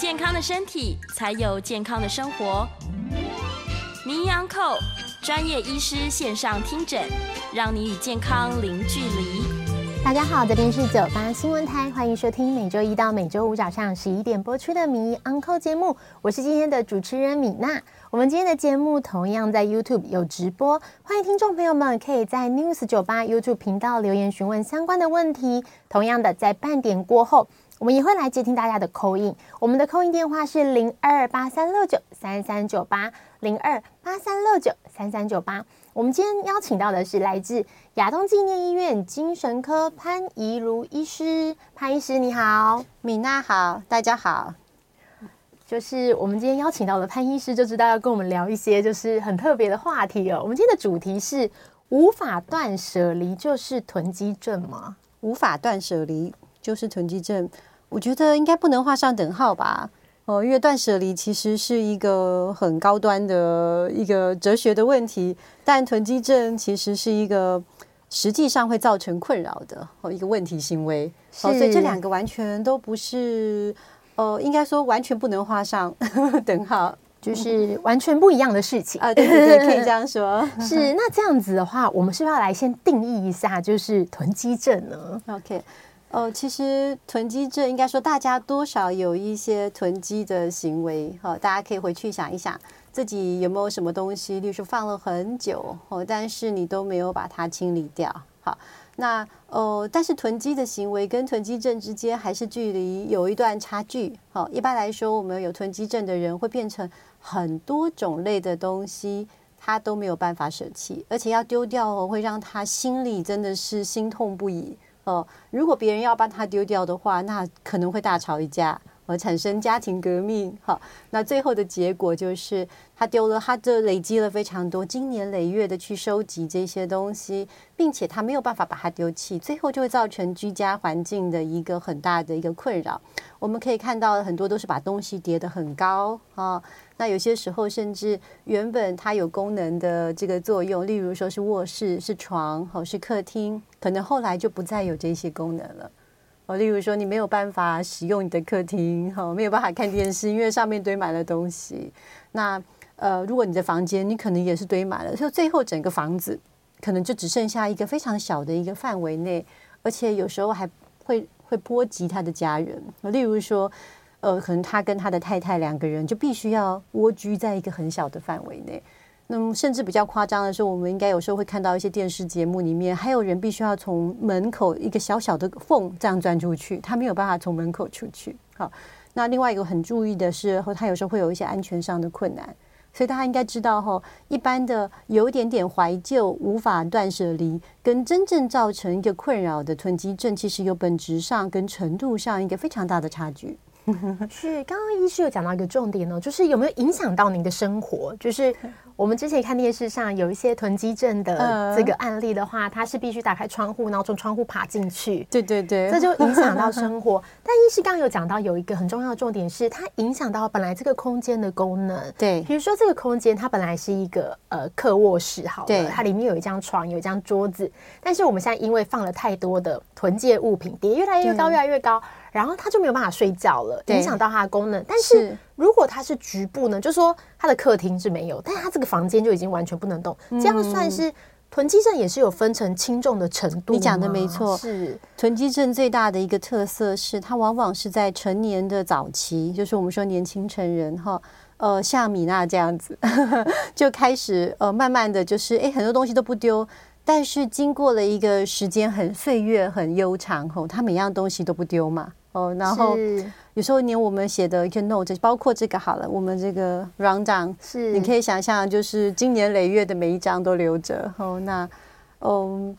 健康的身体，才有健康的生活。名医安扣专业医师线上听诊，让你与健康零距离。大家好，这边是九八新闻台，欢迎收听每周一到每周五早上十一点播出的名医安扣节目。我是今天的主持人米娜。我们今天的节目同样在 YouTube 有直播，欢迎听众朋友们可以在 News 九八 YouTube 频道留言询问相关的问题。同样的，在半点过后。我们也会来接听大家的 call in，我们的 call in 电话是零二八三六九三三九八零二八三六九三三九八。我们今天邀请到的是来自亚东纪念医院精神科潘怡如医师，潘医师你好，米娜好，大家好。就是我们今天邀请到的潘医师，就知道要跟我们聊一些就是很特别的话题哦。我们今天的主题是无法断舍离，就是囤积症吗？无法断舍离就是囤积症。我觉得应该不能画上等号吧，哦，因为断舍离其实是一个很高端的一个哲学的问题，但囤积症其实是一个实际上会造成困扰的哦一个问题行为，哦，所以这两个完全都不是，呃，应该说完全不能画上 等号，就是完全不一样的事情啊，对对对，可以这样说。是，那这样子的话，我们是不是要来先定义一下，就是囤积症呢？OK。哦，其实囤积症应该说大家多少有一些囤积的行为，哈，大家可以回去想一想，自己有没有什么东西，例如说放了很久，哦，但是你都没有把它清理掉，好，那呃，但是囤积的行为跟囤积症之间还是距离有一段差距，好，一般来说，我们有囤积症的人会变成很多种类的东西，他都没有办法舍弃，而且要丢掉哦，会让他心里真的是心痛不已。哦，如果别人要把它丢掉的话，那可能会大吵一架，而产生家庭革命。好，那最后的结果就是他丢了，他就累积了非常多，经年累月的去收集这些东西，并且他没有办法把它丢弃，最后就会造成居家环境的一个很大的一个困扰。我们可以看到很多都是把东西叠得很高啊。那有些时候，甚至原本它有功能的这个作用，例如说是卧室、是床、哦是客厅，可能后来就不再有这些功能了。哦，例如说你没有办法使用你的客厅，哈，没有办法看电视，因为上面堆满了东西。那呃，如果你的房间，你可能也是堆满了，就最后整个房子可能就只剩下一个非常小的一个范围内，而且有时候还会会波及他的家人。例如说。呃，可能他跟他的太太两个人就必须要蜗居在一个很小的范围内。那么，甚至比较夸张的是，我们应该有时候会看到一些电视节目里面，还有人必须要从门口一个小小的缝这样钻出去，他没有办法从门口出去。好，那另外一个很注意的是，他有时候会有一些安全上的困难。所以大家应该知道，哈，一般的有一点点怀旧、无法断舍离，跟真正造成一个困扰的囤积症，其实有本质上跟程度上一个非常大的差距。是，刚刚医师有讲到一个重点哦，就是有没有影响到您的生活？就是 我们之前看电视上有一些囤积症的这个案例的话，他是必须打开窗户，然后从窗户爬进去。对对对，这就影响到生活。但医师刚刚有讲到有一个很重要的重点是，它影响到本来这个空间的功能。对，比如说这个空间它本来是一个呃客卧室，好了，它里面有一张床，有一张桌子，但是我们现在因为放了太多的囤积物品，叠越来越高，越来越高。然后他就没有办法睡觉了，影响到他的功能。但是如果他是局部呢，就是说他的客厅是没有，但是他这个房间就已经完全不能动，这样算是囤积症也是有分成轻重的程度。你讲的没错，是囤积症最大的一个特色是，它往往是在成年的早期，就是我们说年轻成人哈，呃，像米娜这样子，就开始呃，慢慢的就是哎，很多东西都不丢。但是经过了一个时间很岁月很悠长后，他每样东西都不丢嘛。哦，然后有时候连我们写的一个 note，包括这个好了，我们这个 rundown，是你可以想象，就是经年累月的每一张都留着。哦，那嗯，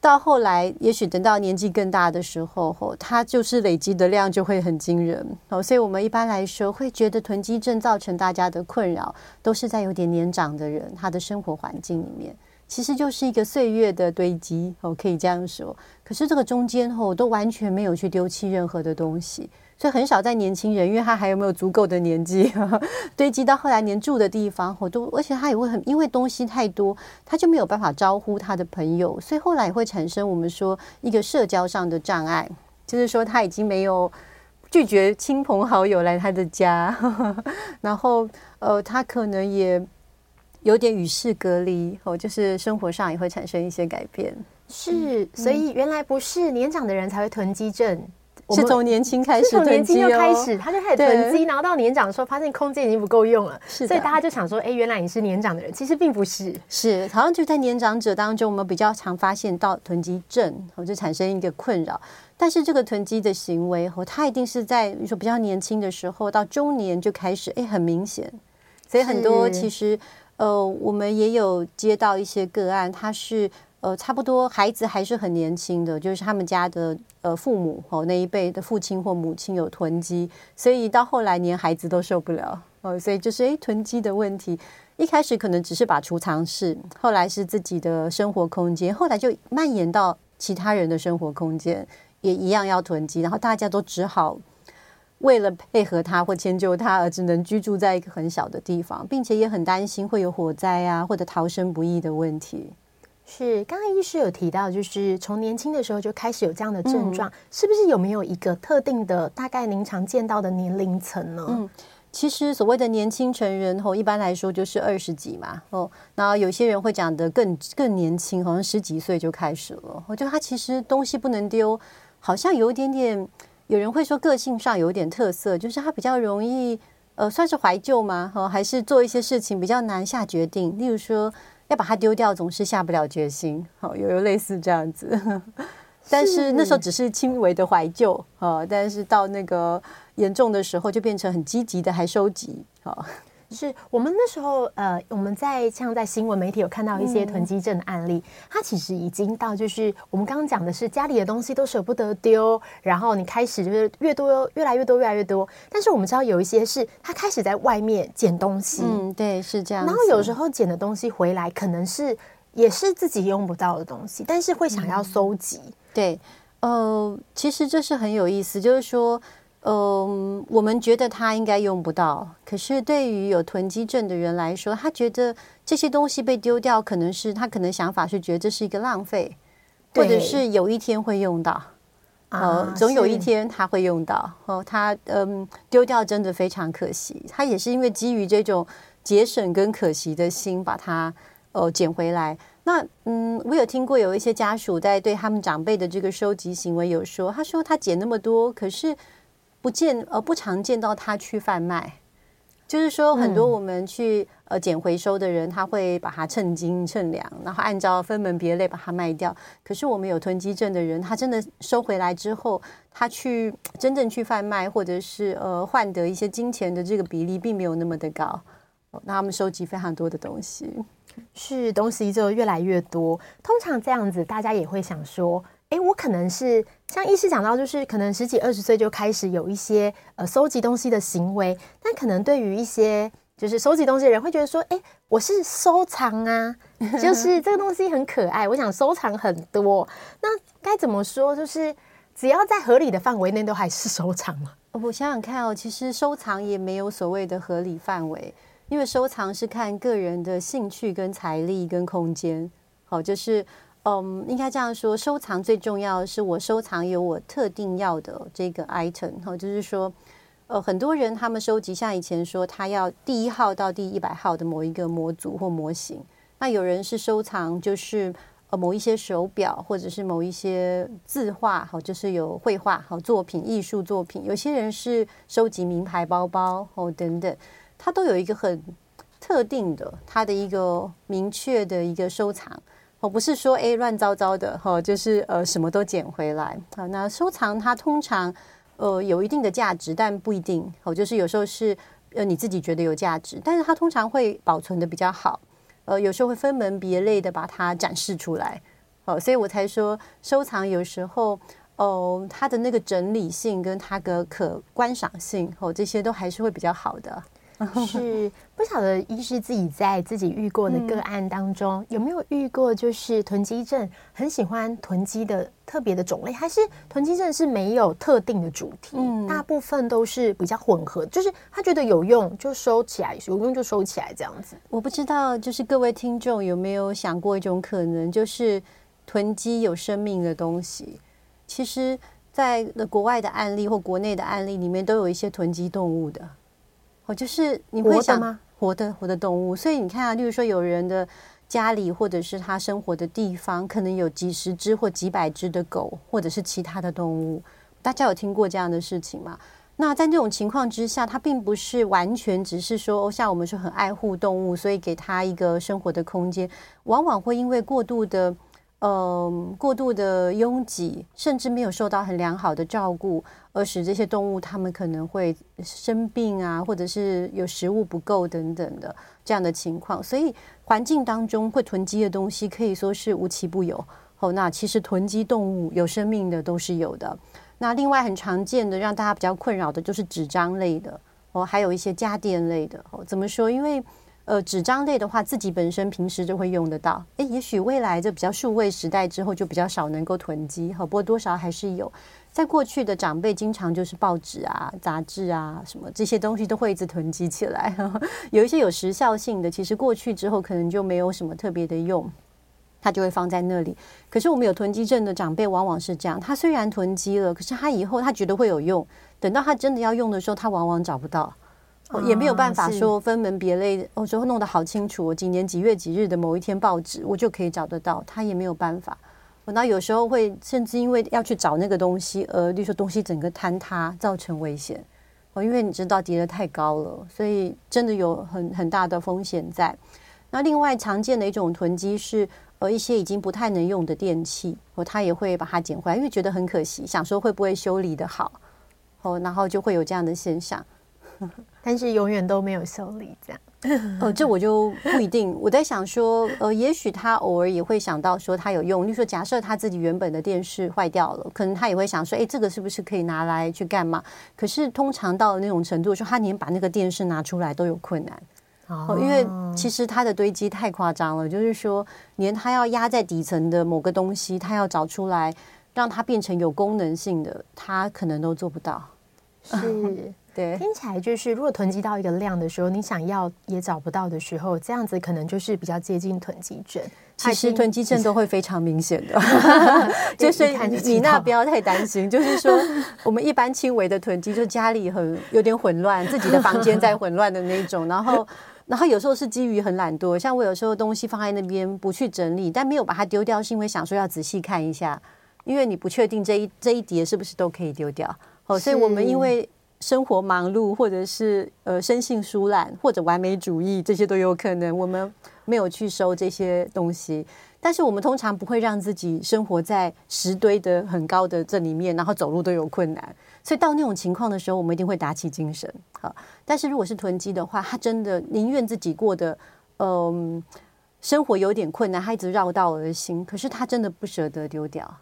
到后来，也许等到年纪更大的时候，哦，它就是累积的量就会很惊人。哦，所以我们一般来说会觉得囤积症造成大家的困扰，都是在有点年长的人他的生活环境里面。其实就是一个岁月的堆积，哦，可以这样说。可是这个中间吼，都完全没有去丢弃任何的东西，所以很少在年轻人，因为他还有没有足够的年纪，堆积到后来连住的地方，吼，都而且他也会很，因为东西太多，他就没有办法招呼他的朋友，所以后来也会产生我们说一个社交上的障碍，就是说他已经没有拒绝亲朋好友来他的家，然后呃，他可能也。有点与世隔离，哦，就是生活上也会产生一些改变。是，所以原来不是年长的人才会囤积症，是从年轻开始，从年轻就开始，他就开始囤积，然后到年长的时候发现空间已经不够用了，是，所以大家就想说，哎，原来你是年长的人，其实并不是，是，好像就在年长者当中，我们比较常发现到囤积症，我，就产生一个困扰。但是这个囤积的行为，哦，他一定是在你说比较年轻的时候到中年就开始，哎，很明显，所以很多其实。呃，我们也有接到一些个案，他是呃差不多孩子还是很年轻的，就是他们家的呃父母哦那一辈的父亲或母亲有囤积，所以到后来连孩子都受不了哦，所以就是诶囤积的问题，一开始可能只是把储藏室，后来是自己的生活空间，后来就蔓延到其他人的生活空间，也一样要囤积，然后大家都只好。为了配合他或迁就他而只能居住在一个很小的地方，并且也很担心会有火灾啊或者逃生不易的问题。是，刚刚医师有提到，就是从年轻的时候就开始有这样的症状，嗯、是不是有没有一个特定的大概您常见到的年龄层呢？嗯，其实所谓的年轻成人吼，一般来说就是二十几嘛哦，然后有些人会讲的更更年轻，好像十几岁就开始了。我觉得他其实东西不能丢，好像有一点点。有人会说个性上有点特色，就是他比较容易，呃，算是怀旧吗？哦，还是做一些事情比较难下决定，例如说要把它丢掉，总是下不了决心。好，有有类似这样子，但是那时候只是轻微的怀旧，哦，但是到那个严重的时候就变成很积极的，还收集，好。是我们那时候，呃，我们在像在新闻媒体有看到一些囤积症的案例，嗯、它其实已经到就是我们刚刚讲的是家里的东西都舍不得丢，然后你开始就是越多越来越多越来越多，但是我们知道有一些是他开始在外面捡东西，嗯，对，是这样。然后有时候捡的东西回来，可能是也是自己用不到的东西，但是会想要搜集。嗯、对，呃，其实这是很有意思，就是说。嗯，我们觉得他应该用不到，可是对于有囤积症的人来说，他觉得这些东西被丢掉，可能是他可能想法是觉得这是一个浪费，或者是有一天会用到，呃，总有一天他会用到。哦，他嗯，丢掉真的非常可惜。他也是因为基于这种节省跟可惜的心，把它呃捡回来。那嗯，我有听过有一些家属在对他们长辈的这个收集行为有说，他说他捡那么多，可是。不见呃不常见到他去贩卖，就是说很多我们去呃捡回收的人，他会把它称斤称两，然后按照分门别类把它卖掉。可是我们有囤积症的人，他真的收回来之后，他去真正去贩卖或者是呃换得一些金钱的这个比例，并没有那么的高。那他们收集非常多的东西，是东西就越来越多。通常这样子，大家也会想说。哎，我可能是像医师讲到，就是可能十几二十岁就开始有一些呃收集东西的行为，但可能对于一些就是收集东西的人会觉得说，哎，我是收藏啊，就是 这个东西很可爱，我想收藏很多。那该怎么说？就是只要在合理的范围内，都还是收藏吗？我想想看哦，其实收藏也没有所谓的合理范围，因为收藏是看个人的兴趣跟财力跟空间。好，就是。嗯，应该这样说，收藏最重要是我收藏有我特定要的这个 item，哈，就是说，呃，很多人他们收集像以前说他要第一号到第一百号的某一个模组或模型，那有人是收藏就是呃某一些手表或者是某一些字画，好，就是有绘画好作品、艺术作品，有些人是收集名牌包包哦等等，他都有一个很特定的他的一个明确的一个收藏。哦，不是说哎乱糟糟的哈，就是呃什么都捡回来。啊，那收藏它通常呃有一定的价值，但不一定。哦，就是有时候是呃你自己觉得有价值，但是它通常会保存的比较好。呃，有时候会分门别类的把它展示出来。哦，所以我才说收藏有时候哦，它的那个整理性跟它的可观赏性哦，这些都还是会比较好的。是不晓得医师自己在自己遇过的个案当中，嗯、有没有遇过就是囤积症很喜欢囤积的特别的种类，还是囤积症是没有特定的主题，嗯、大部分都是比较混合，就是他觉得有用就收起来，有用就收起来这样子。我不知道，就是各位听众有没有想过一种可能，就是囤积有生命的东西。其实，在国外的案例或国内的案例里面，都有一些囤积动物的。就是你会想吗？活的活的动物，所以你看啊，例如说有人的家里或者是他生活的地方，可能有几十只或几百只的狗，或者是其他的动物。大家有听过这样的事情吗？那在这种情况之下，它并不是完全只是说，像我们说很爱护动物，所以给它一个生活的空间，往往会因为过度的。嗯，过度的拥挤，甚至没有受到很良好的照顾，而使这些动物它们可能会生病啊，或者是有食物不够等等的这样的情况。所以环境当中会囤积的东西可以说是无奇不有。哦，那其实囤积动物有生命的都是有的。那另外很常见的让大家比较困扰的就是纸张类的哦，还有一些家电类的哦。怎么说？因为呃，纸张类的话，自己本身平时就会用得到。诶，也许未来就比较数位时代之后，就比较少能够囤积。好，不过多少还是有。在过去的长辈，经常就是报纸啊、杂志啊什么这些东西都会一直囤积起来。有一些有时效性的，其实过去之后可能就没有什么特别的用，它就会放在那里。可是我们有囤积症的长辈，往往是这样：他虽然囤积了，可是他以后他觉得会有用，等到他真的要用的时候，他往往找不到。也没有办法说分门别类，我说弄得好清楚，我几年几月几日的某一天报纸，我就可以找得到。他也没有办法。那有时候会甚至因为要去找那个东西，而例如说东西整个坍塌，造成危险。哦，因为你知道叠得太高了，所以真的有很很大的风险在。那另外常见的一种囤积是，呃，一些已经不太能用的电器，哦，他也会把它捡回来，因为觉得很可惜，想说会不会修理的好，哦，然后就会有这样的现象。但是永远都没有修理，这样哦，这我就不一定。我在想说，呃，也许他偶尔也会想到说他有用。例如说，假设他自己原本的电视坏掉了，可能他也会想说，哎，这个是不是可以拿来去干嘛？可是通常到了那种程度，说他连把那个电视拿出来都有困难哦，因为其实它的堆积太夸张了，就是说，连他要压在底层的某个东西，他要找出来让它变成有功能性的，他可能都做不到。是。对，听起来就是，如果囤积到一个量的时候，你想要也找不到的时候，这样子可能就是比较接近囤积症。其实囤积症都会非常明显的，就是你那不要太担心。就是说，我们一般轻微的囤积，就家里很有点混乱，自己的房间在混乱的那种。然后，然后有时候是基于很懒惰，像我有时候东西放在那边不去整理，但没有把它丢掉，是因为想说要仔细看一下，因为你不确定这一这一叠是不是都可以丢掉。哦，所以我们因为。生活忙碌，或者是呃生性疏懒，或者完美主义，这些都有可能。我们没有去收这些东西，但是我们通常不会让自己生活在石堆的很高的这里面，然后走路都有困难。所以到那种情况的时候，我们一定会打起精神。好，但是如果是囤积的话，他真的宁愿自己过得嗯生活有点困难，他一直绕道而行，可是他真的不舍得丢掉。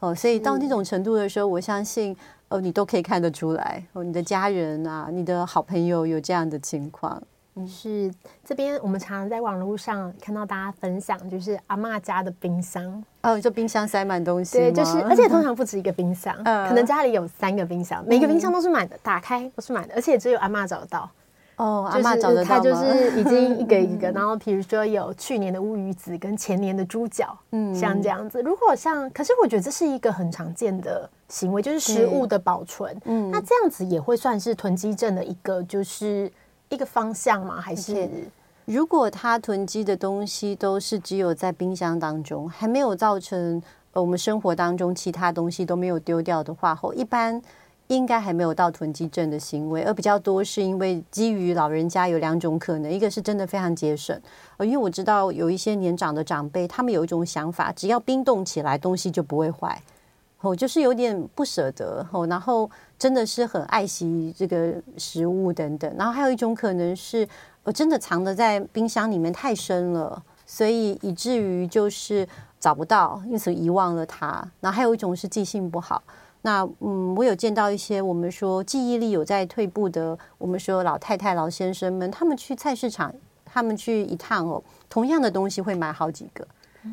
哦，所以到那种程度的时候，我相信。哦，你都可以看得出来哦，你的家人啊，你的好朋友有这样的情况。嗯，是这边我们常常在网络上看到大家分享，就是阿嬷家的冰箱。哦，就冰箱塞满东西。对，就是，而且通常不止一个冰箱，嗯，可能家里有三个冰箱，每个冰箱都是满的，打开都是满的，而且只有阿嬷找得到。哦，阿嬷找得到他就是已经一个一个，然后比如说有去年的乌鱼子跟前年的猪脚，嗯，像这样子。如果像，可是我觉得这是一个很常见的行为，就是食物的保存。嗯，那这样子也会算是囤积症的一个，就是一个方向吗？还是如果他囤积的东西都是只有在冰箱当中，还没有造成呃我们生活当中其他东西都没有丢掉的话，后一般。应该还没有到囤积症的行为，而比较多是因为基于老人家有两种可能，一个是真的非常节省，呃，因为我知道有一些年长的长辈，他们有一种想法，只要冰冻起来，东西就不会坏，哦，就是有点不舍得，哦，然后真的是很爱惜这个食物等等，然后还有一种可能是，呃，真的藏得在冰箱里面太深了，所以以至于就是找不到，因此遗忘了它，然后还有一种是记性不好。那嗯，我有见到一些我们说记忆力有在退步的，我们说老太太、老先生们，他们去菜市场，他们去一趟哦，同样的东西会买好几个，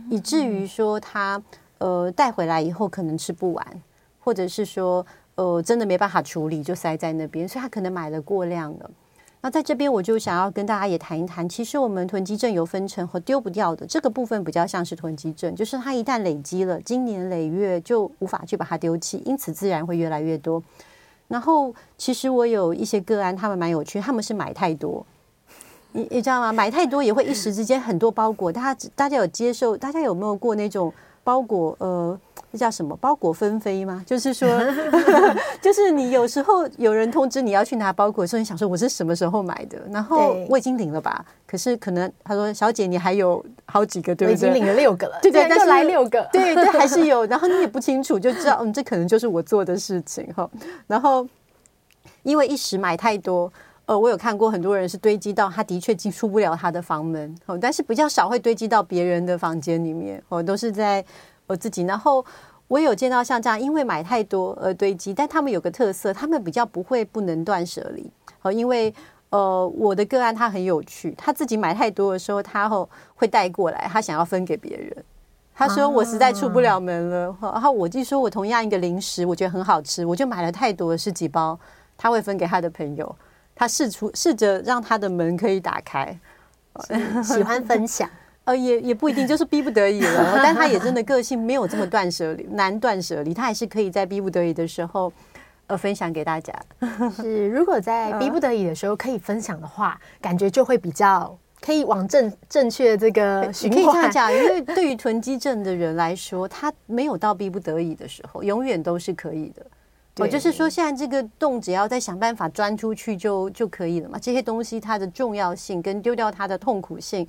以至于说他呃带回来以后可能吃不完，或者是说呃真的没办法处理就塞在那边，所以他可能买了过量的。那在这边，我就想要跟大家也谈一谈。其实我们囤积症有分成和丢不掉的这个部分，比较像是囤积症，就是它一旦累积了，经年累月就无法去把它丢弃，因此自然会越来越多。然后，其实我有一些个案，他们蛮有趣，他们是买太多，你你知道吗？买太多也会一时之间很多包裹。大家大家有接受？大家有没有过那种包裹？呃。叫什么包裹纷飞吗？就是说 就是你有时候有人通知你要去拿包裹的时候，你想说我是什么时候买的？然后我已经领了吧？可是可能他说小姐你还有好几个，对不对？我已经领了六个了，对对，但是来六个，对对，还是有。然后你也不清楚，就知道嗯，这可能就是我做的事情哈。然后因为一时买太多，呃，我有看过很多人是堆积到他的确进出不了他的房门，哦，但是比较少会堆积到别人的房间里面，哦，都是在。我自己，然后我有见到像这样，因为买太多而堆积，但他们有个特色，他们比较不会不能断舍离。哦，因为呃，我的个案他很有趣，他自己买太多的时候，他后会带过来，他想要分给别人。他说我实在出不了门了，然后我就说我同样一个零食，我觉得很好吃，我就买了太多十几包，他会分给他的朋友，他试出试着让他的门可以打开，喜欢分享。呃，也也不一定，就是逼不得已了。但他也真的个性没有这么断舍离，难断舍离，他还是可以在逼不得已的时候，呃，分享给大家。是，如果在逼不得已的时候可以分享的话，感觉就会比较可以往正正确这个循环。可以这样讲，因为对于囤积症的人来说，他没有到逼不得已的时候，永远都是可以的。我就是说，现在这个洞只要再想办法钻出去就就可以了嘛。这些东西它的重要性跟丢掉它的痛苦性。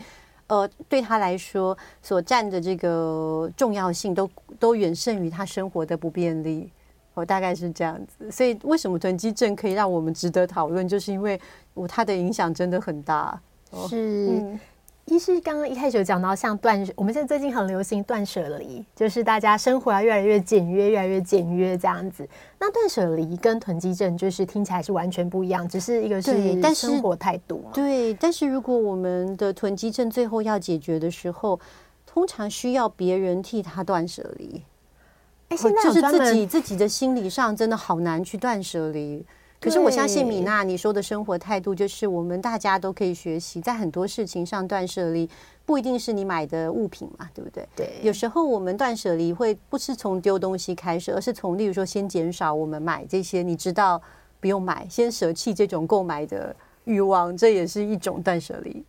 呃，对他来说，所占的这个重要性都都远胜于他生活的不便利。我大概是这样子，所以为什么囤积症可以让我们值得讨论，就是因为我它的影响真的很大。是。嗯医师刚刚一开始有讲到，像断，我们现在最近很流行断舍离，就是大家生活要越来越简约，越来越简约这样子。那断舍离跟囤积症就是听起来是完全不一样，只是一个是生活态度。对，但是如果我们的囤积症最后要解决的时候，通常需要别人替他断舍离。哎，现在就是自己自己的心理上真的好难去断舍离。可是我相信米娜你说的生活态度，就是我们大家都可以学习，在很多事情上断舍离，不一定是你买的物品嘛，对不对？对。有时候我们断舍离会不是从丢东西开始，而是从例如说先减少我们买这些，你知道不用买，先舍弃这种购买的欲望，这也是一种断舍离，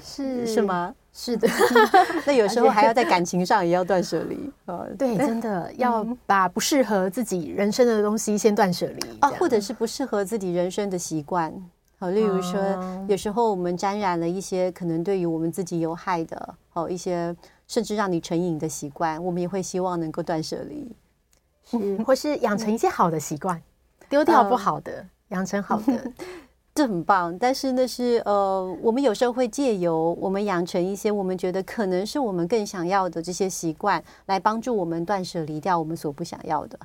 是 是吗？是的，那有时候还要在感情上也要断舍离 啊。对，真的要把不适合自己人生的东西先断舍离啊，或者是不适合自己人生的习惯。好，例如说，有时候我们沾染了一些可能对于我们自己有害的，哦，一些甚至让你成瘾的习惯，我们也会希望能够断舍离，是，或是养成一些好的习惯，丢掉不好的，养成好的。这很棒，但是那是呃，我们有时候会借由我们养成一些我们觉得可能是我们更想要的这些习惯，来帮助我们断舍离掉我们所不想要的。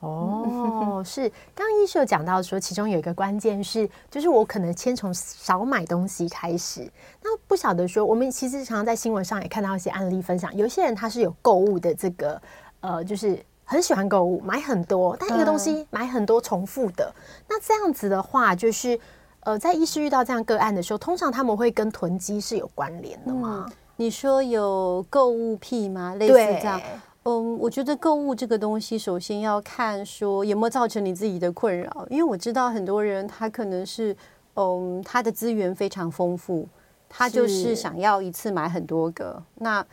哦，是，刚刚医师有讲到说，其中有一个关键是，就是我可能先从少买东西开始。那不晓得说，我们其实常常在新闻上也看到一些案例分享，有些人他是有购物的这个呃，就是很喜欢购物，买很多，但一个东西买很多重复的。嗯、那这样子的话，就是。呃，在医师遇到这样个案的时候，通常他们会跟囤积是有关联的吗？嗯，你说有购物癖吗？类似这样。嗯，我觉得购物这个东西，首先要看说有没有造成你自己的困扰。因为我知道很多人他可能是，嗯，他的资源非常丰富，他就是想要一次买很多个。那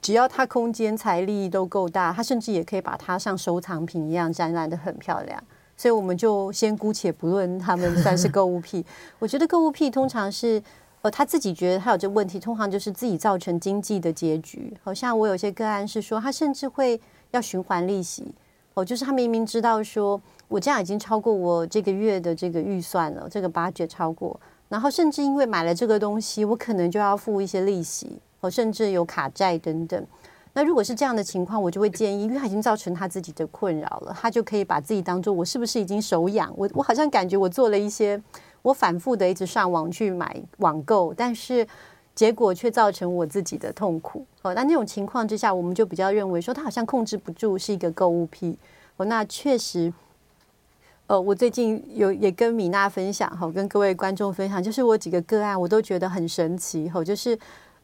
只要他空间财力都够大，他甚至也可以把它像收藏品一样展览的很漂亮。所以我们就先姑且不论他们算是购物癖。我觉得购物癖通常是，呃，他自己觉得他有这问题，通常就是自己造成经济的结局。好像我有些个案是说，他甚至会要循环利息。哦，就是他明明知道说，我这样已经超过我这个月的这个预算了，这个 budget 超过，然后甚至因为买了这个东西，我可能就要付一些利息，哦，甚至有卡债等等。那如果是这样的情况，我就会建议，因为他已经造成他自己的困扰了，他就可以把自己当做我是不是已经手痒？我我好像感觉我做了一些，我反复的一直上网去买网购，但是结果却造成我自己的痛苦。哦，那那种情况之下，我们就比较认为说他好像控制不住，是一个购物癖。哦，那确实，呃，我最近有也跟米娜分享，哈，跟各位观众分享，就是我几个个案，我都觉得很神奇，哈，就是。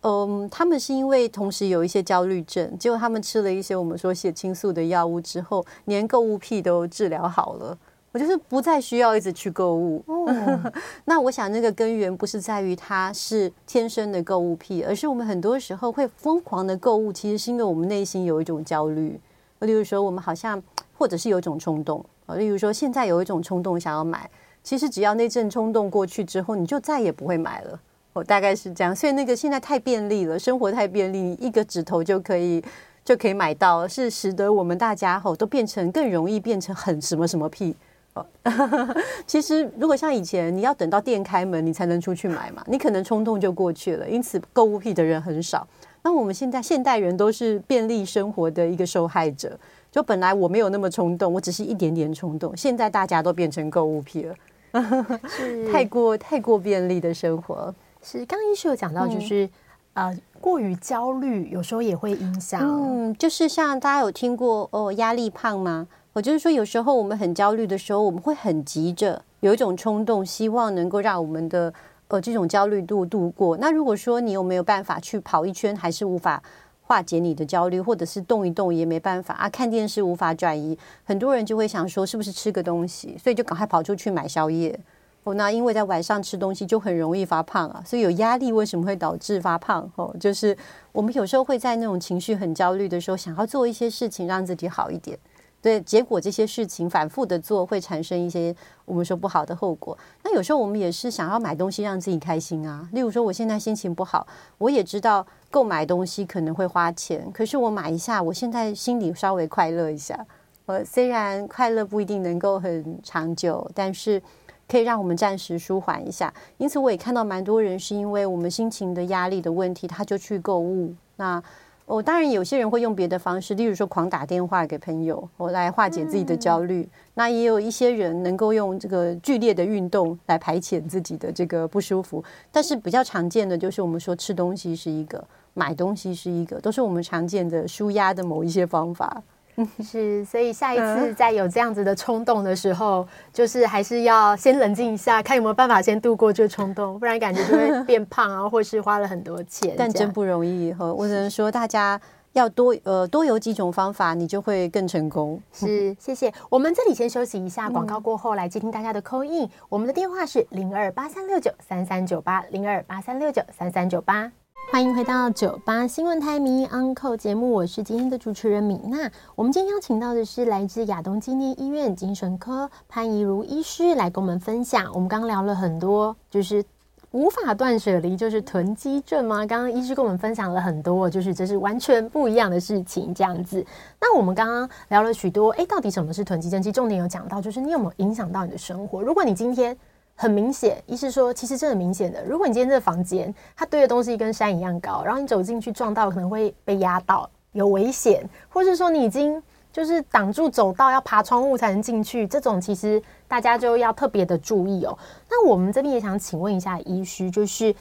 嗯，他们是因为同时有一些焦虑症，结果他们吃了一些我们说血清素的药物之后，连购物癖都治疗好了。我就是不再需要一直去购物。哦、那我想那个根源不是在于他是天生的购物癖，而是我们很多时候会疯狂的购物，其实是因为我们内心有一种焦虑。例如说，我们好像或者是有一种冲动啊，例如说现在有一种冲动想要买，其实只要那阵冲动过去之后，你就再也不会买了。我、哦、大概是这样，所以那个现在太便利了，生活太便利，一个指头就可以就可以买到，是使得我们大家吼都变成更容易变成很什么什么癖。哦，其实如果像以前，你要等到店开门你才能出去买嘛，你可能冲动就过去了，因此购物癖的人很少。那我们现在现代人都是便利生活的一个受害者，就本来我没有那么冲动，我只是一点点冲动，现在大家都变成购物癖了，是太过太过便利的生活。是，刚刚医师有讲到，就是、嗯、呃，过于焦虑有时候也会影响。嗯，就是像大家有听过哦，压力胖吗？我就是说，有时候我们很焦虑的时候，我们会很急着有一种冲动，希望能够让我们的呃这种焦虑度度过。那如果说你有没有办法去跑一圈，还是无法化解你的焦虑，或者是动一动也没办法啊，看电视无法转移，很多人就会想说，是不是吃个东西，所以就赶快跑出去买宵夜。哦，那因为在晚上吃东西就很容易发胖啊，所以有压力为什么会导致发胖？哦，就是我们有时候会在那种情绪很焦虑的时候，想要做一些事情让自己好一点，对，结果这些事情反复的做会产生一些我们说不好的后果。那有时候我们也是想要买东西让自己开心啊，例如说我现在心情不好，我也知道购买东西可能会花钱，可是我买一下，我现在心里稍微快乐一下。呃，虽然快乐不一定能够很长久，但是。可以让我们暂时舒缓一下，因此我也看到蛮多人是因为我们心情的压力的问题，他就去购物。那我、哦、当然有些人会用别的方式，例如说狂打电话给朋友，我、哦、来化解自己的焦虑。嗯、那也有一些人能够用这个剧烈的运动来排遣自己的这个不舒服。但是比较常见的就是我们说吃东西是一个，买东西是一个，都是我们常见的舒压的某一些方法。是，所以下一次再有这样子的冲动的时候，就是还是要先冷静一下，看有没有办法先度过这个冲动，不然感觉就会变 胖啊，或是花了很多钱。但真不容易哈，我只能说大家要多呃多有几种方法，你就会更成功。是，谢谢。我们这里先休息一下，广告过后来接听大家的 call in。我们的电话是零二八三六九三三九八零二八三六九三三九八。欢迎回到九八新闻台迷 Uncle 节目，我是今天的主持人米娜。我们今天邀请到的是来自亚东纪念医院精神科潘怡如医师来跟我们分享。我们刚刚聊了很多，就是无法断舍离，就是囤积症吗？刚刚医师跟我们分享了很多，就是这是完全不一样的事情，这样子。那我们刚刚聊了许多，诶，到底什么是囤积症？其实重点有讲到，就是你有没有影响到你的生活？如果你今天很明显，医师说，其实这很明显的。如果你今天这个房间，它堆的东西跟山一样高，然后你走进去撞到，可能会被压到，有危险，或是说你已经就是挡住走道，要爬窗户才能进去，这种其实大家就要特别的注意哦。那我们这边也想请问一下医师，就是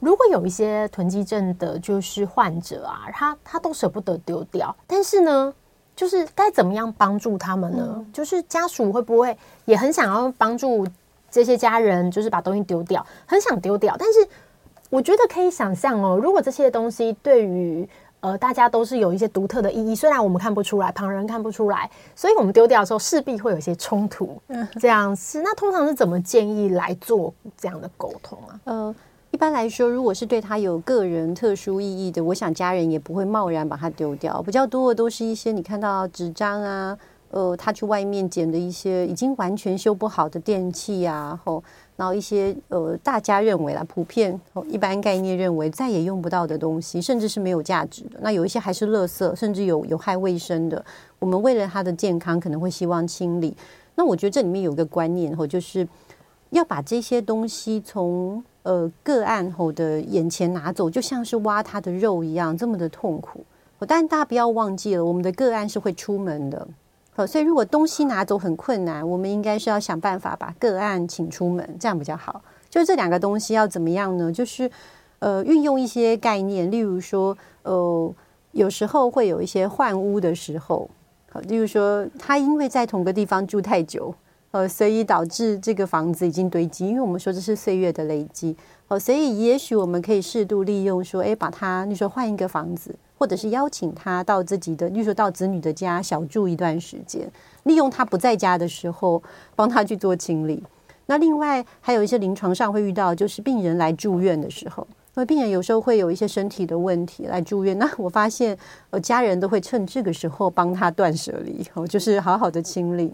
如果有一些囤积症的，就是患者啊，他他都舍不得丢掉，但是呢，就是该怎么样帮助他们呢？嗯、就是家属会不会也很想要帮助？这些家人就是把东西丢掉，很想丢掉，但是我觉得可以想象哦，如果这些东西对于呃大家都是有一些独特的意义，虽然我们看不出来，旁人看不出来，所以我们丢掉的时候势必会有一些冲突。嗯，这样是那通常是怎么建议来做这样的沟通啊？呃。一般来说，如果是对他有个人特殊意义的，我想家人也不会贸然把它丢掉。比较多的都是一些你看到纸张啊，呃，他去外面捡的一些已经完全修不好的电器啊，吼然后一些呃，大家认为啦，普遍一般概念认为再也用不到的东西，甚至是没有价值的。那有一些还是垃圾，甚至有有害卫生的。我们为了他的健康，可能会希望清理。那我觉得这里面有一个观念，吼，就是要把这些东西从呃个案后的眼前拿走，就像是挖他的肉一样，这么的痛苦。但大家不要忘记了，我们的个案是会出门的。所以如果东西拿走很困难，我们应该是要想办法把个案请出门，这样比较好。就这两个东西要怎么样呢？就是呃运用一些概念，例如说呃有时候会有一些换屋的时候。好例如说，他因为在同个地方住太久，呃，所以导致这个房子已经堆积。因为我们说这是岁月的累积，哦，所以也许我们可以适度利用说，诶，把他，你说换一个房子，或者是邀请他到自己的，例如说到子女的家小住一段时间，利用他不在家的时候，帮他去做清理。那另外还有一些临床上会遇到，就是病人来住院的时候。因为病人有时候会有一些身体的问题来住院，那我发现呃家人都会趁这个时候帮他断舍离，哦，就是好好的清理。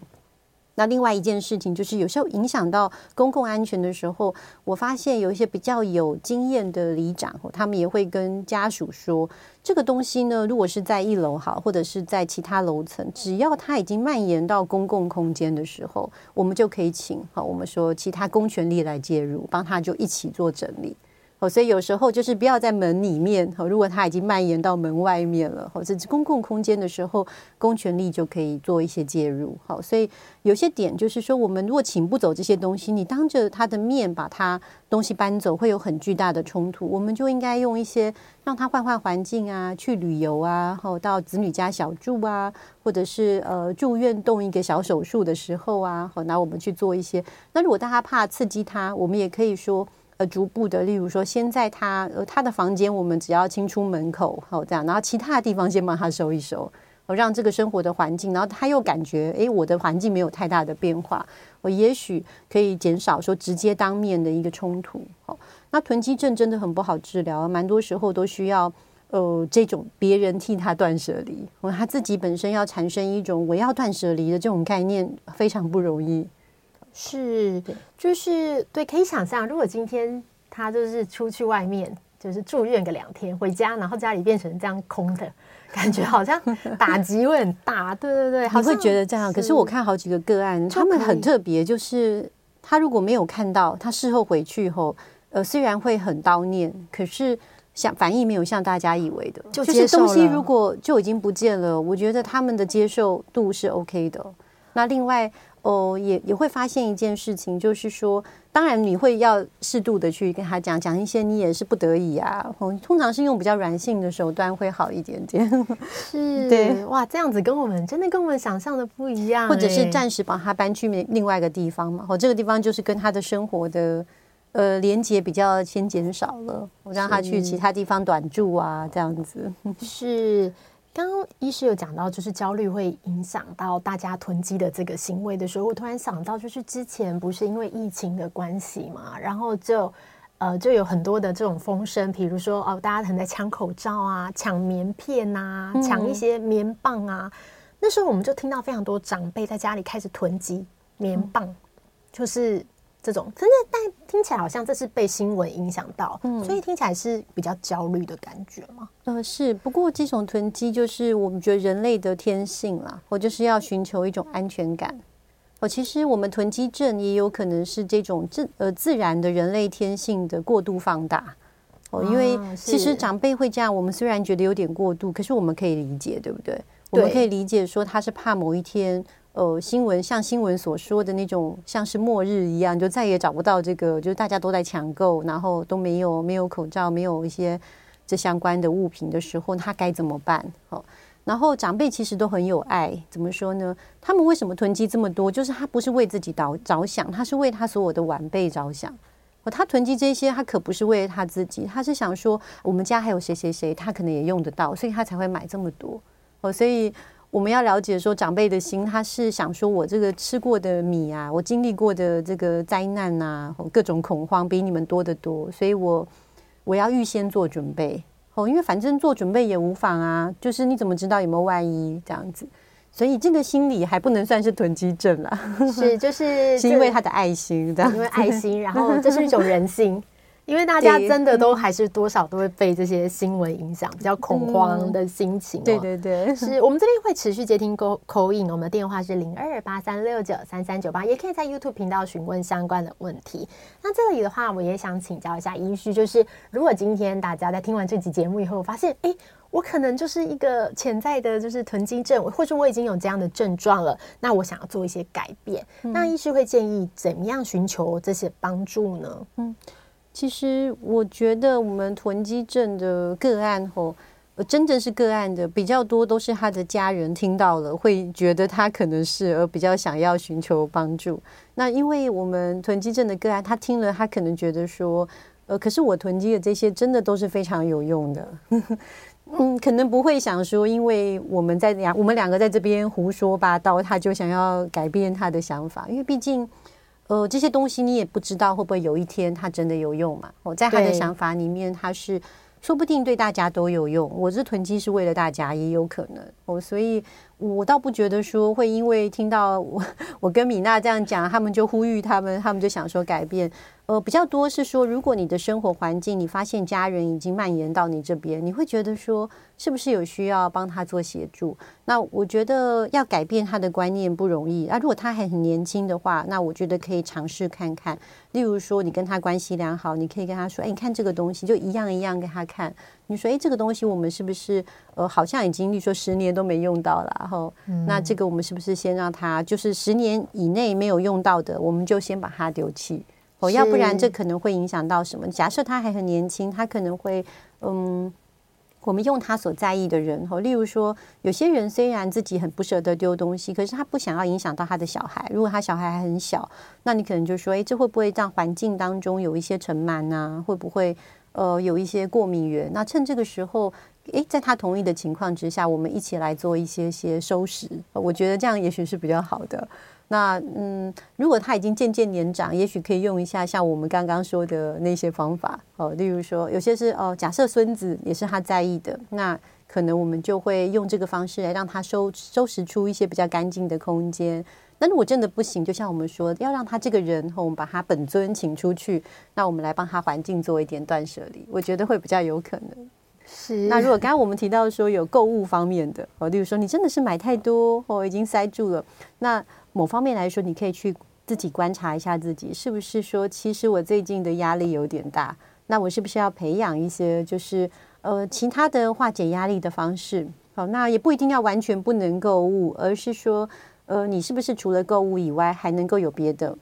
那另外一件事情就是有时候影响到公共安全的时候，我发现有一些比较有经验的里长，他们也会跟家属说，这个东西呢，如果是在一楼好，或者是在其他楼层，只要它已经蔓延到公共空间的时候，我们就可以请好，我们说其他公权力来介入，帮他就一起做整理。哦，所以有时候就是不要在门里面，如果它已经蔓延到门外面了，或者公共空间的时候，公权力就可以做一些介入。好，所以有些点就是说，我们如果请不走这些东西，你当着他的面把他东西搬走，会有很巨大的冲突。我们就应该用一些让他换换环境啊，去旅游啊，或到子女家小住啊，或者是呃住院动一个小手术的时候啊，好，那我们去做一些。那如果大家怕刺激他，我们也可以说。逐步的，例如说，先在他呃他的房间，我们只要清出门口，好这样，然后其他的地方先帮他收一收，我让这个生活的环境，然后他又感觉，哎，我的环境没有太大的变化，我也许可以减少说直接当面的一个冲突。好，那囤积症真的很不好治疗，蛮多时候都需要呃这种别人替他断舍离，我他自己本身要产生一种我要断舍离的这种概念，非常不容易。是，就是对，可以想象，如果今天他就是出去外面，就是住院个两天，回家，然后家里变成这样空的，感觉好像 打击会很大。对对对，你会觉得这样。可是我看好几个个案，他们很特别，就是他如果没有看到，他事后回去后，呃，虽然会很叨念，可是像反应没有像大家以为的，就，就是东西如果就已经不见了，我觉得他们的接受度是 OK 的。那另外。哦，也也会发现一件事情，就是说，当然你会要适度的去跟他讲讲一些，你也是不得已啊。哦，通常是用比较软性的手段会好一点点。是，对，哇，这样子跟我们真的跟我们想象的不一样，或者是暂时把他搬去另另外一个地方嘛。哦，这个地方就是跟他的生活的呃连接比较先减少了，我让他去其他地方短住啊，这样子是。刚刚医师有讲到，就是焦虑会影响到大家囤积的这个行为的时候，我突然想到，就是之前不是因为疫情的关系嘛，然后就呃就有很多的这种风声，比如说哦，大家可能在抢口罩啊、抢棉片啊、抢一些棉棒啊，嗯、那时候我们就听到非常多长辈在家里开始囤积棉棒，嗯、就是。这种真的，但听起来好像这是被新闻影响到，嗯，所以听起来是比较焦虑的感觉吗？呃，是。不过这种囤积就是我们觉得人类的天性啦，我就是要寻求一种安全感。哦，其实我们囤积症也有可能是这种自呃自然的人类天性的过度放大。哦，因为其实长辈会这样，我们虽然觉得有点过度，可是我们可以理解，对不？对，我们可以理解说他是怕某一天。呃，新闻像新闻所说的那种，像是末日一样，就再也找不到这个，就是大家都在抢购，然后都没有没有口罩，没有一些这相关的物品的时候，他该怎么办？哦，然后长辈其实都很有爱，怎么说呢？他们为什么囤积这么多？就是他不是为自己着着想，他是为他所有的晚辈着想。哦，他囤积这些，他可不是为了他自己，他是想说，我们家还有谁谁谁，他可能也用得到，所以他才会买这么多。哦，所以。我们要了解说长辈的心，他是想说我这个吃过的米啊，我经历过的这个灾难啊，各种恐慌比你们多得多，所以我我要预先做准备。哦，因为反正做准备也无妨啊，就是你怎么知道有没有万一这样子，所以这个心理还不能算是囤积症啦，是就是 是因为他的爱心这样，因为爱心，然后这是一种人性。因为大家真的都还是多少都会被这些新闻影响，比较恐慌的心情、哦。对对对，是我们这边会持续接听 call in，我们的电话是零二八三六九三三九八，也可以在 YouTube 频道询问相关的问题。那这里的话，我也想请教一下医师，就是如果今天大家在听完这集节目以后，发现哎，我可能就是一个潜在的，就是囤积症，或者我已经有这样的症状了，那我想要做一些改变，嗯、那医师会建议怎么样寻求这些帮助呢？嗯。其实我觉得我们囤积症的个案吼，真正是个案的比较多，都是他的家人听到了会觉得他可能是，而比较想要寻求帮助。那因为我们囤积症的个案，他听了他可能觉得说，呃，可是我囤积的这些真的都是非常有用的，嗯，可能不会想说，因为我们在两我们两个在这边胡说八道，他就想要改变他的想法，因为毕竟。呃，这些东西你也不知道会不会有一天它真的有用嘛？我在他的想法里面，他是说不定对大家都有用。我这囤积是为了大家，也有可能所以我倒不觉得说会因为听到我 我跟米娜这样讲，他们就呼吁他们，他们就想说改变。呃，比较多是说，如果你的生活环境，你发现家人已经蔓延到你这边，你会觉得说，是不是有需要帮他做协助？那我觉得要改变他的观念不容易啊。如果他还很年轻的话，那我觉得可以尝试看看。例如说，你跟他关系良好，你可以跟他说：“哎，你看这个东西，就一样一样给他看。你说：哎，这个东西我们是不是呃，好像已经，例如说十年都没用到了？然后，那这个我们是不是先让他，就是十年以内没有用到的，我们就先把它丢弃。”哦，要不然这可能会影响到什么？假设他还很年轻，他可能会，嗯，我们用他所在意的人，哈，例如说，有些人虽然自己很不舍得丢东西，可是他不想要影响到他的小孩。如果他小孩还很小，那你可能就说，哎，这会不会让环境当中有一些尘螨啊？会不会呃有一些过敏源？那趁这个时候，哎，在他同意的情况之下，我们一起来做一些些收拾。我觉得这样也许是比较好的。那嗯，如果他已经渐渐年长，也许可以用一下像我们刚刚说的那些方法哦，例如说有些是哦，假设孙子也是他在意的，那可能我们就会用这个方式来让他收收拾出一些比较干净的空间。那如果真的不行，就像我们说，要让他这个人，我们把他本尊请出去，那我们来帮他环境做一点断舍离，我觉得会比较有可能。是。那如果刚刚我们提到说有购物方面的哦，例如说你真的是买太多哦，已经塞住了，那。某方面来说，你可以去自己观察一下自己，是不是说，其实我最近的压力有点大，那我是不是要培养一些就是呃其他的化解压力的方式？好，那也不一定要完全不能购物，而是说呃你是不是除了购物以外还能够有别的？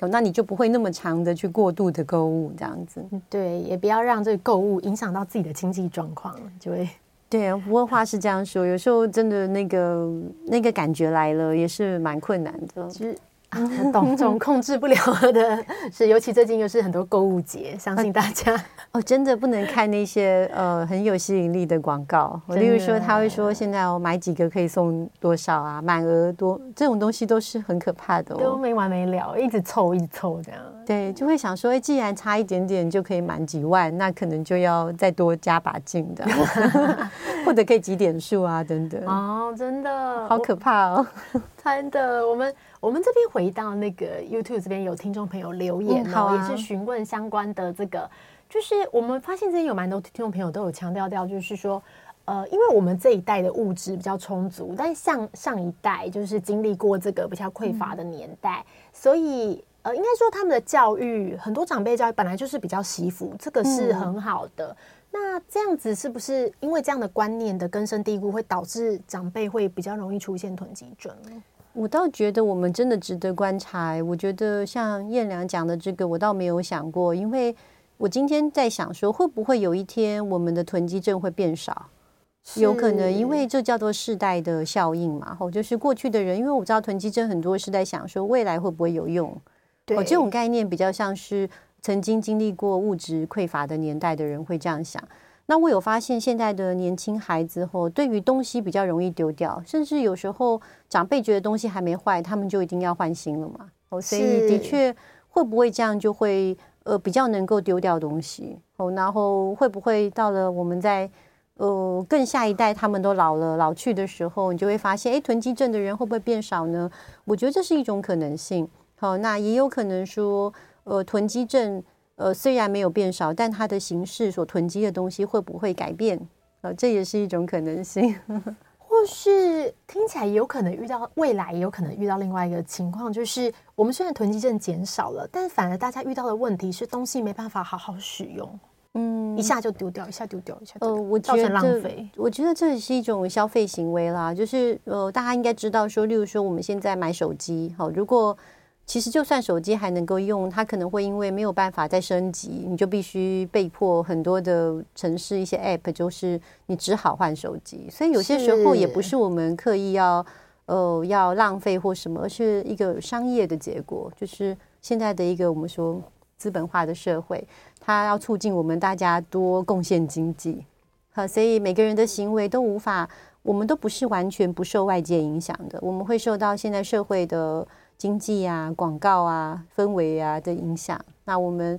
哦，那你就不会那么长的去过度的购物这样子。对，也不要让这个购物影响到自己的经济状况，就会。对啊，不过话是这样说，有时候真的那个那个感觉来了，也是蛮困难的。其实啊，懂这种控制不了的是，尤其最近又是很多购物节，相信大家。啊哦，真的不能看那些呃很有吸引力的广告。我例如说，他会说现在我买几个可以送多少啊，满额多这种东西都是很可怕的哦，都没完没了，一直凑一直凑这样。对，就会想说，既然差一点点就可以满几万，那可能就要再多加把劲的，或者可以积点数啊等等。哦，真的好可怕哦，真的。我们我们这边回到那个 YouTube 这边有听众朋友留言，嗯，好啊，也是询问相关的这个。就是我们发现，这边有蛮多听众朋友都有强调到，就是说，呃，因为我们这一代的物质比较充足，但像上一代就是经历过这个比较匮乏的年代，嗯、所以呃，应该说他们的教育，很多长辈教育本来就是比较惜福，这个是很好的。嗯、那这样子是不是因为这样的观念的根深蒂固，会导致长辈会比较容易出现囤积症？我倒觉得我们真的值得观察。我觉得像燕良讲的这个，我倒没有想过，因为。我今天在想说，会不会有一天我们的囤积症会变少？有可能，因为这叫做世代的效应嘛。吼，就是过去的人，因为我知道囤积症很多是在想说未来会不会有用。对，这种概念比较像是曾经经历过物质匮乏的年代的人会这样想。那我有发现，现在的年轻孩子哦，对于东西比较容易丢掉，甚至有时候长辈觉得东西还没坏，他们就一定要换新了嘛。哦，所以的确会不会这样就会呃比较能够丢掉东西哦，然后会不会到了我们在呃更下一代他们都老了老去的时候，你就会发现，哎，囤积症的人会不会变少呢？我觉得这是一种可能性。好，那也有可能说，呃，囤积症。呃，虽然没有变少，但它的形式所囤积的东西会不会改变？呃，这也是一种可能性。或是听起来有可能遇到未来，也有可能遇到另外一个情况，就是我们虽然囤积症减少了，但反而大家遇到的问题是东西没办法好好使用，嗯，一下就丢掉，一下丢掉，一下丢掉，呃，我觉得造成浪费。我觉得这也是一种消费行为啦，就是呃，大家应该知道说，例如说我们现在买手机，好，如果。其实，就算手机还能够用，它可能会因为没有办法再升级，你就必须被迫很多的城市一些 App，就是你只好换手机。所以有些时候也不是我们刻意要呃要浪费或什么，而是一个商业的结果。就是现在的一个我们说资本化的社会，它要促进我们大家多贡献经济。好，所以每个人的行为都无法，我们都不是完全不受外界影响的，我们会受到现在社会的。经济啊，广告啊，氛围啊的影响，那我们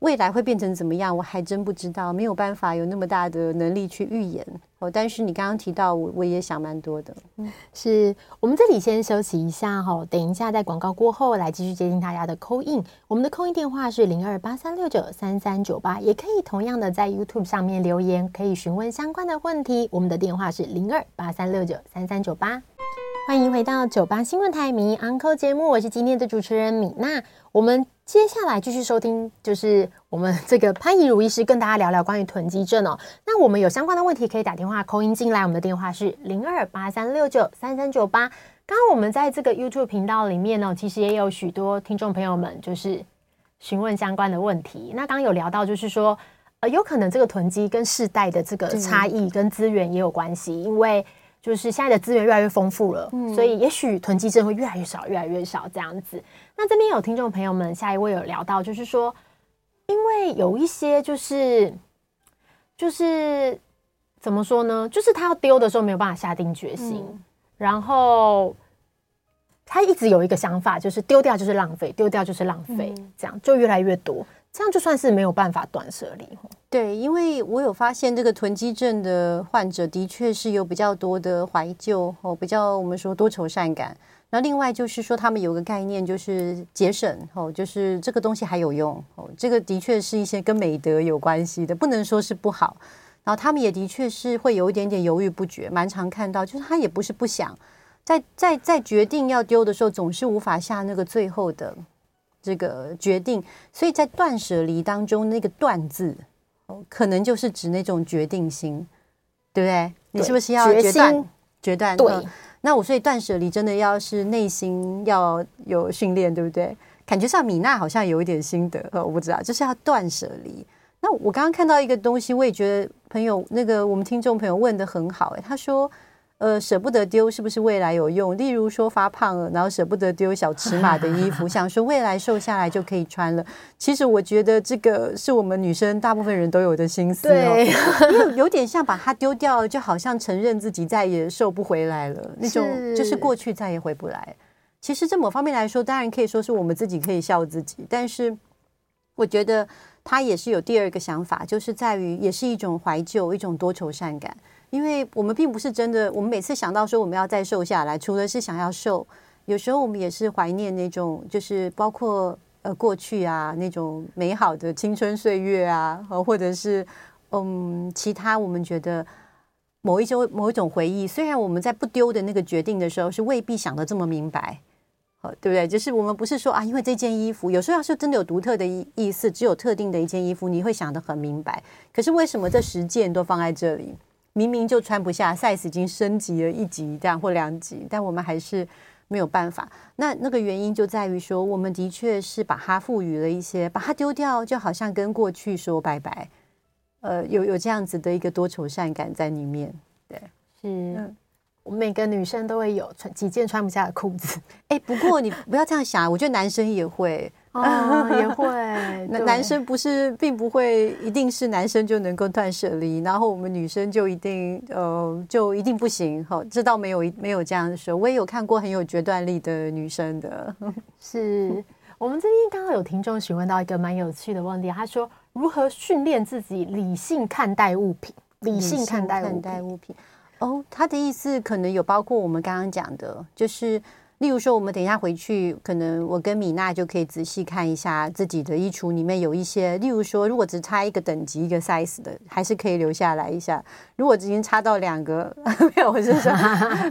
未来会变成怎么样？我还真不知道，没有办法有那么大的能力去预言哦。但是你刚刚提到，我我也想蛮多的。嗯，是我们这里先休息一下哈，等一下在广告过后来继续接听大家的 call in。我们的 call in 电话是零二八三六九三三九八，也可以同样的在 YouTube 上面留言，可以询问相关的问题。我们的电话是零二八三六九三三九八。欢迎回到九八新闻台迷 Uncle 节目，我是今天的主持人米娜。我们接下来继续收听，就是我们这个潘怡如医师跟大家聊聊关于囤积症哦。那我们有相关的问题可以打电话 call in 进来，我们的电话是零二八三六九三三九八。刚刚我们在这个 YouTube 频道里面呢，其实也有许多听众朋友们就是询问相关的问题。那刚刚有聊到，就是说呃，有可能这个囤积跟世代的这个差异跟资源也有关系，因为。就是现在的资源越来越丰富了，嗯，所以也许囤积症会越来越少，越来越少这样子。那这边有听众朋友们，下一位有聊到，就是说，因为有一些就是就是怎么说呢？就是他要丢的时候没有办法下定决心，嗯，然后他一直有一个想法，就是丢掉就是浪费，丢掉就是浪费，嗯，这样就越来越多。这样就算是没有办法断舍离。对，因为我有发现这个囤积症的患者的确是有比较多的怀旧哦，比较我们说多愁善感。那另外就是说，他们有个概念就是节省哦，就是这个东西还有用哦，这个的确是一些跟美德有关系的，不能说是不好。然后他们也的确是会有一点点犹豫不决，蛮常看到，就是他也不是不想，在在在决定要丢的时候，总是无法下那个最后的。这个决定，所以在断舍离当中，那个“断”字，可能就是指那种决定心，对不对？你是不是要决断？决断。对。嗯、那我所以断舍离真的要是内心要有训练，对不对？感觉上米娜好像有一点心得，我不知道，就是要断舍离。那我刚刚看到一个东西，我也觉得朋友那个我们听众朋友问的很好，诶，他说。呃，舍不得丢是不是未来有用？例如说发胖了，然后舍不得丢小尺码的衣服，想说未来瘦下来就可以穿了。其实我觉得这个是我们女生大部分人都有的心思哦，因为有点像把它丢掉，就好像承认自己再也瘦不回来了那种，就是过去再也回不来。其实这某方面来说，当然可以说是我们自己可以笑自己，但是我觉得他也是有第二个想法，就是在于也是一种怀旧，一种多愁善感。因为我们并不是真的，我们每次想到说我们要再瘦下来，除了是想要瘦，有时候我们也是怀念那种，就是包括呃过去啊那种美好的青春岁月啊，或者是嗯其他我们觉得某一种某一种回忆。虽然我们在不丢的那个决定的时候是未必想得这么明白，对不对？就是我们不是说啊，因为这件衣服有时候要是真的有独特的意意思，只有特定的一件衣服你会想得很明白。可是为什么这十件都放在这里？明明就穿不下，size 已经升级了一级这样或两级，但我们还是没有办法。那那个原因就在于说，我们的确是把它赋予了一些，把它丢掉，就好像跟过去说拜拜。呃，有有这样子的一个多愁善感在里面。对，是，嗯，我们每个女生都会有穿几件穿不下的裤子。哎，不过你不要这样想，我觉得男生也会。哦，也会。男男生不是，并不会一定是男生就能够断舍离，然后我们女生就一定呃就一定不行。好，这倒没有没有这样的说。我也有看过很有决断力的女生的。是我们这边刚刚有听众询问到一个蛮有趣的问题，他说如何训练自己理性看待物品？理性看待物品。物品哦，他的意思可能有包括我们刚刚讲的，就是。例如说，我们等一下回去，可能我跟米娜就可以仔细看一下自己的衣橱里面有一些。例如说，如果只差一个等级、一个 size 的，还是可以留下来一下。如果已经差到两个，没有，我是说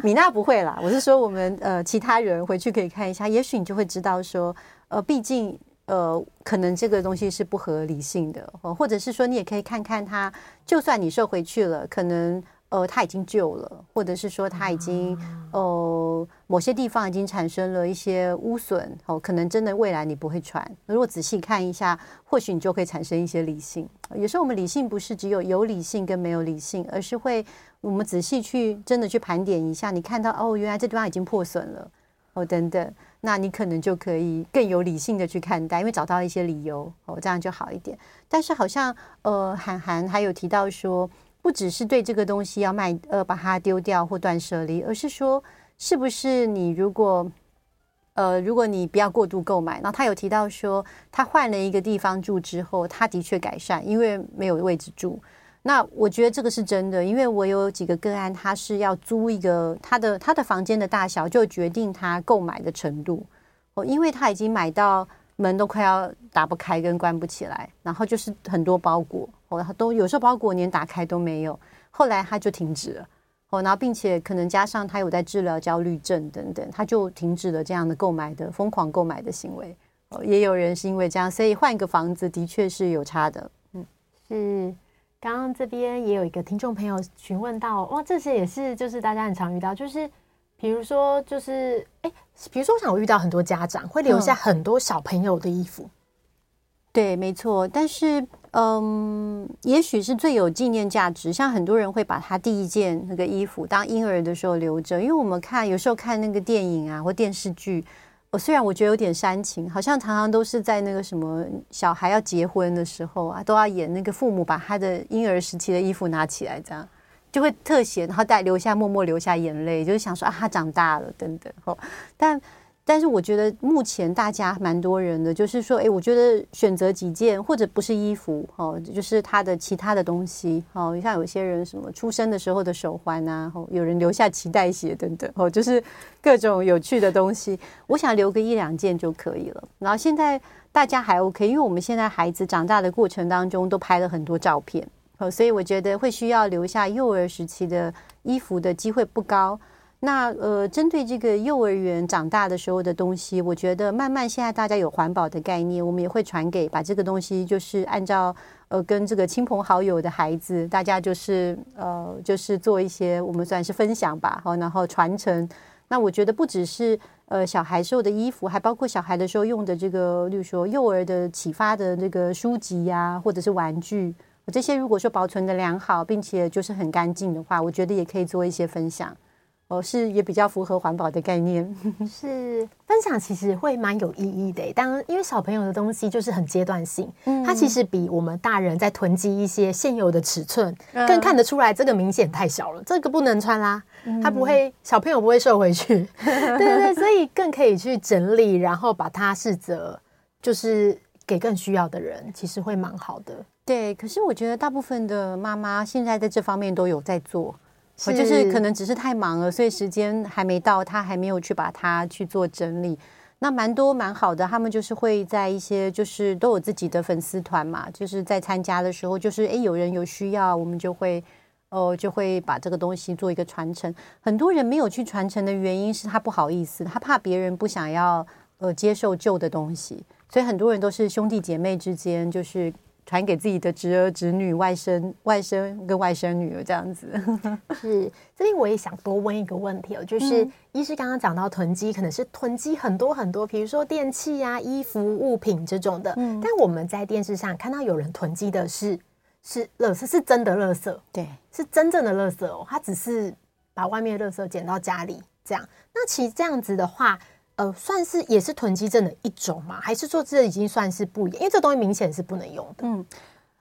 米娜不会啦。我是说，我们呃其他人回去可以看一下，也许你就会知道说，呃，毕竟呃可能这个东西是不合理性的，或者是说你也可以看看它，就算你收回去了，可能。呃，它已经旧了，或者是说它已经呃某些地方已经产生了一些污损，哦，可能真的未来你不会穿。如果仔细看一下，或许你就会产生一些理性。有时候我们理性不是只有有理性跟没有理性，而是会我们仔细去真的去盘点一下，你看到哦，原来这地方已经破损了，哦等等，那你可能就可以更有理性的去看待，因为找到一些理由，哦这样就好一点。但是好像呃，韩寒还有提到说。不只是对这个东西要卖，呃，把它丢掉或断舍离，而是说，是不是你如果，呃，如果你不要过度购买，然后他有提到说，他换了一个地方住之后，他的确改善，因为没有位置住。那我觉得这个是真的，因为我有几个个案，他是要租一个他的他的房间的大小就决定他购买的程度，哦，因为他已经买到。门都快要打不开跟关不起来，然后就是很多包裹，哦，都有时候包裹连打开都没有。后来他就停止了，哦，然后并且可能加上他有在治疗焦虑症等等，他就停止了这样的购买的疯狂购买的行为。哦，也有人是因为这样，所以换一个房子的确是有差的。嗯，是。刚刚这边也有一个听众朋友询问到，哇，这些也是就是大家很常遇到，就是。比如说，就是哎，比如说，我想我遇到很多家长会留下很多小朋友的衣服，嗯、对，没错。但是，嗯，也许是最有纪念价值。像很多人会把他第一件那个衣服当婴儿的时候留着，因为我们看有时候看那个电影啊或电视剧，我虽然我觉得有点煽情，好像常常都是在那个什么小孩要结婚的时候啊，都要演那个父母把他的婴儿时期的衣服拿起来这样。就会特写，然后带留下默默流下眼泪，就是想说啊，他长大了等等。哦，但但是我觉得目前大家蛮多人的，就是说，哎，我觉得选择几件或者不是衣服，哦，就是他的其他的东西，哦，像有些人什么出生的时候的手环啊，哦，有人留下脐带血等等，哦，就是各种有趣的东西，我想留个一两件就可以了。然后现在大家还 OK，因为我们现在孩子长大的过程当中都拍了很多照片。哦所以我觉得会需要留下幼儿时期的衣服的机会不高。那呃，针对这个幼儿园长大的时候的东西，我觉得慢慢现在大家有环保的概念，我们也会传给把这个东西就是按照呃跟这个亲朋好友的孩子，大家就是呃就是做一些我们算是分享吧，好，然后传承。那我觉得不只是呃小孩时候的衣服，还包括小孩的时候用的这个，例如说幼儿的启发的这个书籍呀、或者是玩具。这些如果说保存的良好，并且就是很干净的话，我觉得也可以做一些分享。哦，是也比较符合环保的概念。是分享其实会蛮有意义的，当因为小朋友的东西就是很阶段性，嗯，它其实比我们大人在囤积一些现有的尺寸，更看得出来这个明显太小了，这个不能穿啦，它不会小朋友不会瘦回去。对对对，所以更可以去整理，然后把它试着就是给更需要的人，其实会蛮好的。对，可是我觉得大部分的妈妈现在在这方面都有在做，是就是可能只是太忙了，所以时间还没到，他还没有去把它去做整理。那蛮多蛮好的，他们就是会在一些就是都有自己的粉丝团嘛，就是在参加的时候，就是诶有人有需要，我们就会哦就会把这个东西做一个传承。很多人没有去传承的原因是他不好意思，他怕别人不想要呃接受旧的东西，所以很多人都是兄弟姐妹之间就是。传给自己的侄儿、侄女、外甥、外甥跟外甥女儿这样子。是，这里我也想多问一个问题哦，就是医师刚刚讲到囤积，可能是囤积很多很多，比如说电器啊、衣服、物品这种的。嗯，但我们在电视上看到有人囤积的是是垃圾，是真的垃圾，对，是真正的垃圾哦。他只是把外面的垃圾捡到家里这样。那其实这样子的话，呃，算是也是囤积症的一种嘛？还是说这已经算是不一样？因为这东西明显是不能用的。嗯，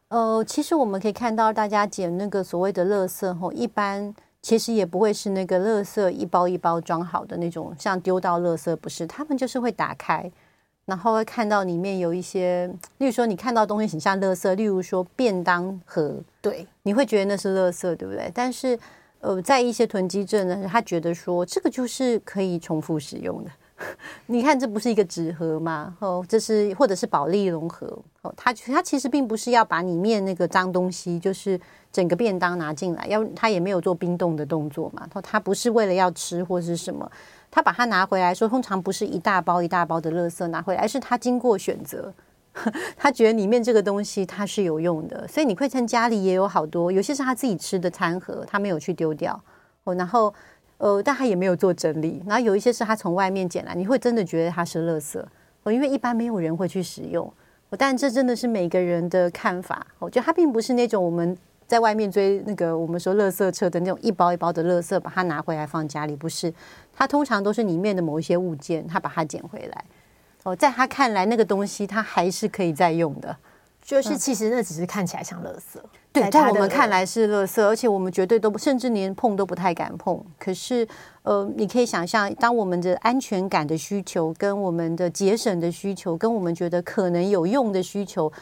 呃，其实我们可以看到，大家捡那个所谓的垃圾吼，一般其实也不会是那个垃圾一包一包装好的那种，像丢到垃圾不是？他们就是会打开，然后会看到里面有一些，例如说你看到东西很像垃圾，例如说便当盒，对，你会觉得那是垃圾，对不对？但是呃，在一些囤积症呢，他觉得说这个就是可以重复使用的。你看，这不是一个纸盒吗？哦，这是或者是保利融合哦。它它其实并不是要把里面那个脏东西，就是整个便当拿进来，要它也没有做冰冻的动作嘛。它不是为了要吃或是什么，它把它拿回来说，通常不是一大包一大包的垃圾拿回来，而是它经过选择，他觉得里面这个东西它是有用的，所以你会趁家里也有好多，有些是他自己吃的餐盒，他没有去丢掉哦，然后。呃，但他也没有做整理，然后有一些是他从外面捡来，你会真的觉得它是垃圾，哦，因为一般没有人会去使用，但这真的是每个人的看法，我觉得它并不是那种我们在外面追那个我们说垃圾车的那种一包一包的垃圾，把它拿回来放家里，不是，它通常都是里面的某一些物件，他把它捡回来，哦，在他看来那个东西他还是可以再用的，就是其实那只是看起来像垃圾。对，在我们看来是垃圾，而且我们绝对都不，甚至连碰都不太敢碰。可是，呃，你可以想象，当我们的安全感的需求、跟我们的节省的需求、跟我们觉得可能有用的需求，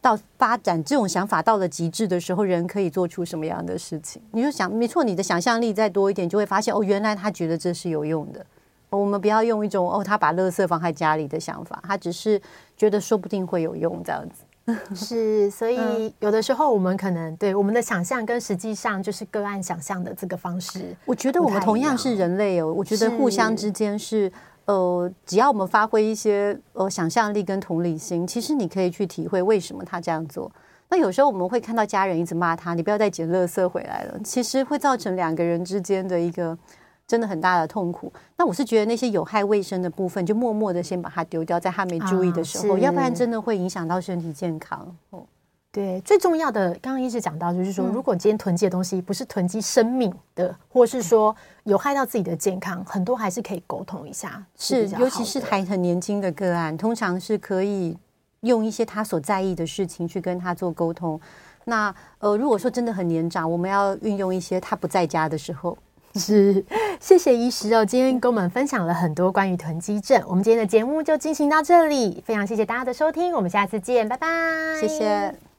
到发展这种想法到了极致的时候，人可以做出什么样的事情？你就想，没错，你的想象力再多一点，就会发现哦，原来他觉得这是有用的。我们不要用一种哦，他把垃圾放在家里的想法，他只是觉得说不定会有用这样子。是，所以有的时候我们可能对我们的想象跟实际上就是个案想象的这个方式。我觉得我们同样是人类哦，我觉得互相之间是呃，只要我们发挥一些呃想象力跟同理心，其实你可以去体会为什么他这样做。那有时候我们会看到家人一直骂他，你不要再捡垃圾回来了，其实会造成两个人之间的一个。真的很大的痛苦。那我是觉得那些有害卫生的部分，就默默的先把它丢掉，在他没注意的时候，哦、要不然真的会影响到身体健康。哦，对，最重要的，刚刚一直讲到，就是说，如果今天囤积的东西不是囤积生命的，或是说有害到自己的健康，很多还是可以沟通一下。是，尤其是还很年轻的个案，通常是可以用一些他所在意的事情去跟他做沟通。那呃，如果说真的很年长，我们要运用一些他不在家的时候。是，谢谢医师哦，今天跟我们分享了很多关于囤积症。我们今天的节目就进行到这里，非常谢谢大家的收听，我们下次见，拜拜，谢谢。